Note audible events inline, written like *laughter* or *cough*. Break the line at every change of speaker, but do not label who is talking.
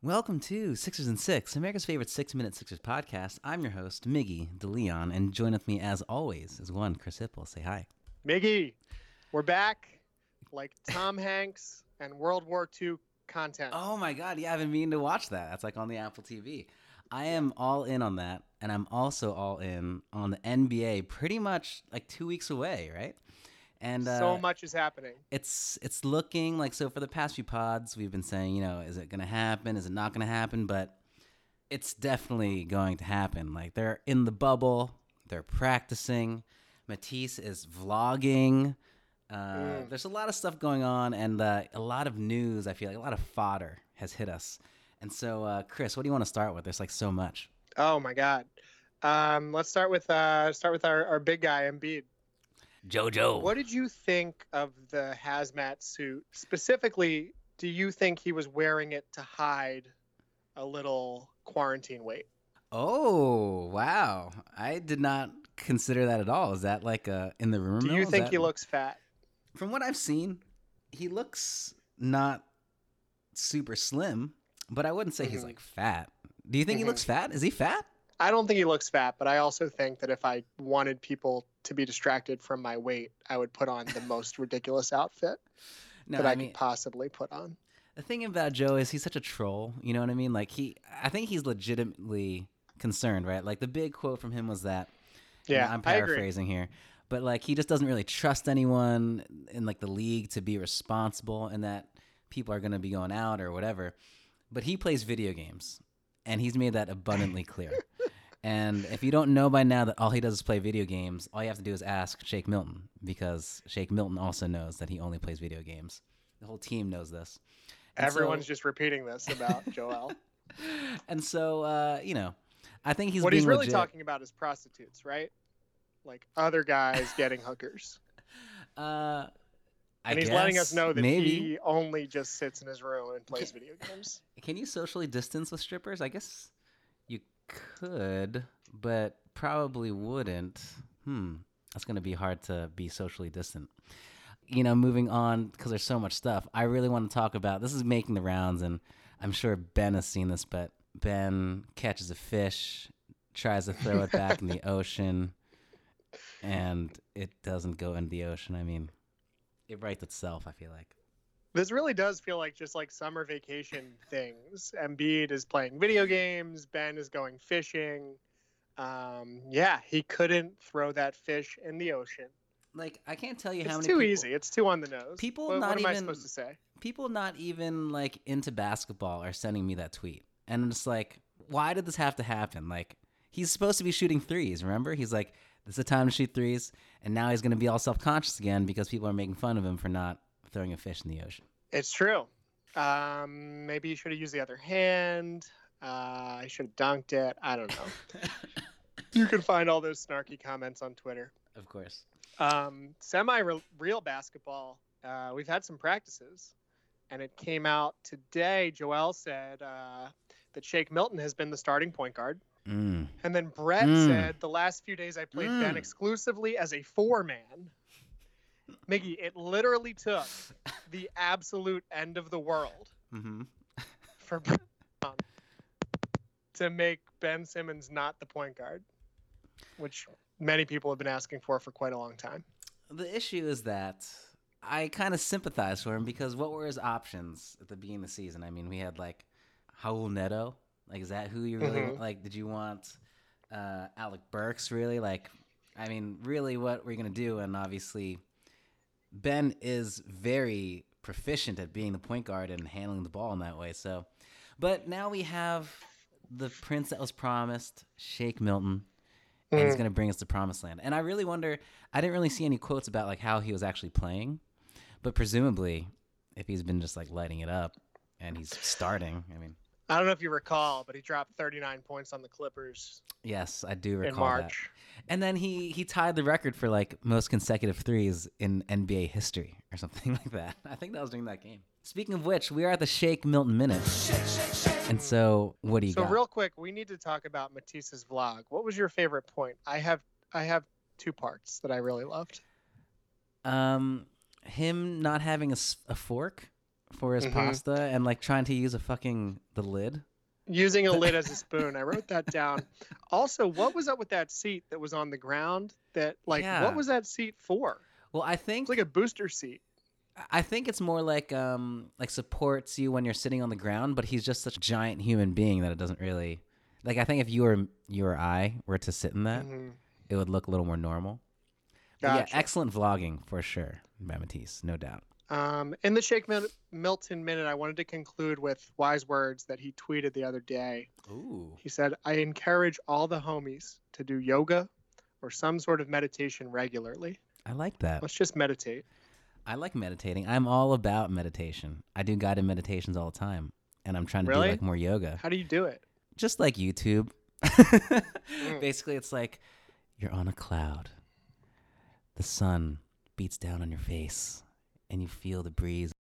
Welcome to Sixers and Six, America's favorite six-minute Sixers podcast. I'm your host, Miggy DeLeon, and join with me as always is one Chris Hipple. Say hi.
Miggy, we're back like Tom Hanks and World War II content.
Oh my God, yeah, I've been meaning to watch that. That's like on the Apple TV. I am all in on that, and I'm also all in on the NBA. Pretty much like two weeks away, right? And uh,
so much is happening.
it's it's looking like so for the past few pods we've been saying you know is it going to happen? Is it not going to happen? But it's definitely going to happen. Like they're in the bubble. They're practicing. Matisse is vlogging. Uh,
Mm.
there's a lot of stuff going on and uh, a lot of news i feel like. A lot of fodder has hit us. And so uh, chris what do you want to start with? There's like so much.
Oh my God. Um, let's start with uh, start with our, our big guy Embiid.
Jojo
What did you think of the hazmat suit? Specifically, do you think he was wearing it to hide a little quarantine weight?
oh wow i did not consider that at all is that like uh, in the rumor
Do you
Is
think
that-
he looks fat?
from what I've seen, he looks not super slim, but I wouldn't say he's
Mhm.
like fat. Do you think he
Mhm.
looks fat? Is he fat?
I don't think he looks fat, but I also think that if I wanted people to be distracted from my weight, I would put on the most *laughs* ridiculous outfit
No,
that I,
I mean
could possibly put on.
the thing about Joe is he's such a troll. You know what I mean? Like he, I think he's legitimately concerned, right? Like the big quote from him was that.
Yeah,
I'm
I agree.
paraphrasing here, but like he just doesn't really trust anyone in like the league to be responsible, and that people are going to be going out or whatever. But he plays video games, and he's made that abundantly clear. *laughs* And if you don't know by now that all he does is play video games, all you have to do is ask Shake Milton because Shake Milton also knows that he only plays video games. The whole team knows this. And so-
Everyone's just repeating this about *laughs* Joel.
and so, uh, you know, I think he's
what he's really
legit.
talking about is prostitutes, right? Like other guys getting hookers. *laughs*
Uh, I
And he's letting us know that
maybe.
he only just sits in his room and plays video games.
Can you socially distance with strippers? I guess could, but probably wouldn't. Hmm, that's gonna be hard to be socially distant. You know, moving on because there's so much stuff. I really want to talk about. This is making the rounds, and I'm sure Ben has seen this. But Ben catches a fish, tries to throw it back in the *laughs* ocean, and it doesn't go in the ocean. I mean, it writes itself. I feel like.
This really does feel like just like summer vacation things. Embiid is playing video games. Ben is going fishing. Um, yeah, he couldn't throw that fish in the ocean.
Like I can't tell you how many.
It's too
people-
easy. It's too on the nose.
people
what,
not
what am I
even-
supposed to say?
people not even like into basketball are sending me that tweet and i'm just like why did this have to happen like he's supposed to be shooting threes remember he's like this is the time to shoot threes and now he's going to be all self-conscious again because people are making fun of him for not throwing a fish in the ocean
It's true. Um, maybe you should have used the other hand. Uh, I should have dunked it. I don't know. *laughs* you can find all those snarky comments on Twitter.
of course
Um, Semi real basketball. Uh, we've had some practices, and it came out today. Joel said uh, that Shake Milton has been the starting point guard.
mm.
And then Brett
Mm.
said the last few days I played Ben
Mm.
exclusively as a four man. Miggy, it literally took the absolute end of the world
hmm
for Brett to make Ben Simmons not the point guard, which many people have been asking for for quite a long time.
the issue is that i kind of sympathize for him because what were his options at the beginning of the season i mean we had like Raul Neto. Like, is that who you really
Mhm.
like? Did you want uh, Alec Burks really? Like, I mean, really, what were you gonna do? And obviously, Ben is very proficient at being the point guard and handling the ball in that way. So, but now we have the prince that was promised, Shake Milton, and he's
Mm.
gonna bring us to promised land. And I really wonder. I didn't really see any quotes about like how he was actually playing, but presumably, if he's been just like lighting it up and he's starting, I mean.
I don't know if you recall, but he dropped 39 points on the Clippers
Yes, I do
in
recall that.
March.
And then he he tied the record for like most consecutive threes in NBA history or something *laughs* like that. I think that was during that game. Speaking of which, we are at the Shake Milton minute. And so, what do you
So
got?
real quick, we need to talk about Matisse's vlog. What was your favorite point? I have I have two parts that I really loved.
um, him not having a, a fork for his
Mhm.
pasta and like trying to use a fucking the lid.
Using a lid *laughs* as a spoon. I wrote that down. Also, what was up with that seat that was on the ground? That like,
Yeah.
what was that seat for?
Well, I think
It's like a booster seat.
I think it's more like um like supports you when you're sitting on the ground, but he's just such a giant human being that it doesn't really like I think if you or you or I were to sit in that,
Mhm.
it would look a little more normal.
Gotcha.
yeah, excellent vlogging for sure by Matisse, no doubt.
Um, in the Shake Mil- Milton minute, I wanted to conclude with wise words that he tweeted the other day.
Ooh.
He said, I encourage all the homies to do yoga or some sort of meditation regularly.
I like that.
Let's just meditate.
I like meditating. I'm all about meditation. I do guided meditations all the time, and I'm trying to
Really?
do like more yoga.
How do you do it?
Just like YouTube. *laughs* Basically, it's like you're on a cloud. The sun beats down on your face, and you feel the breeze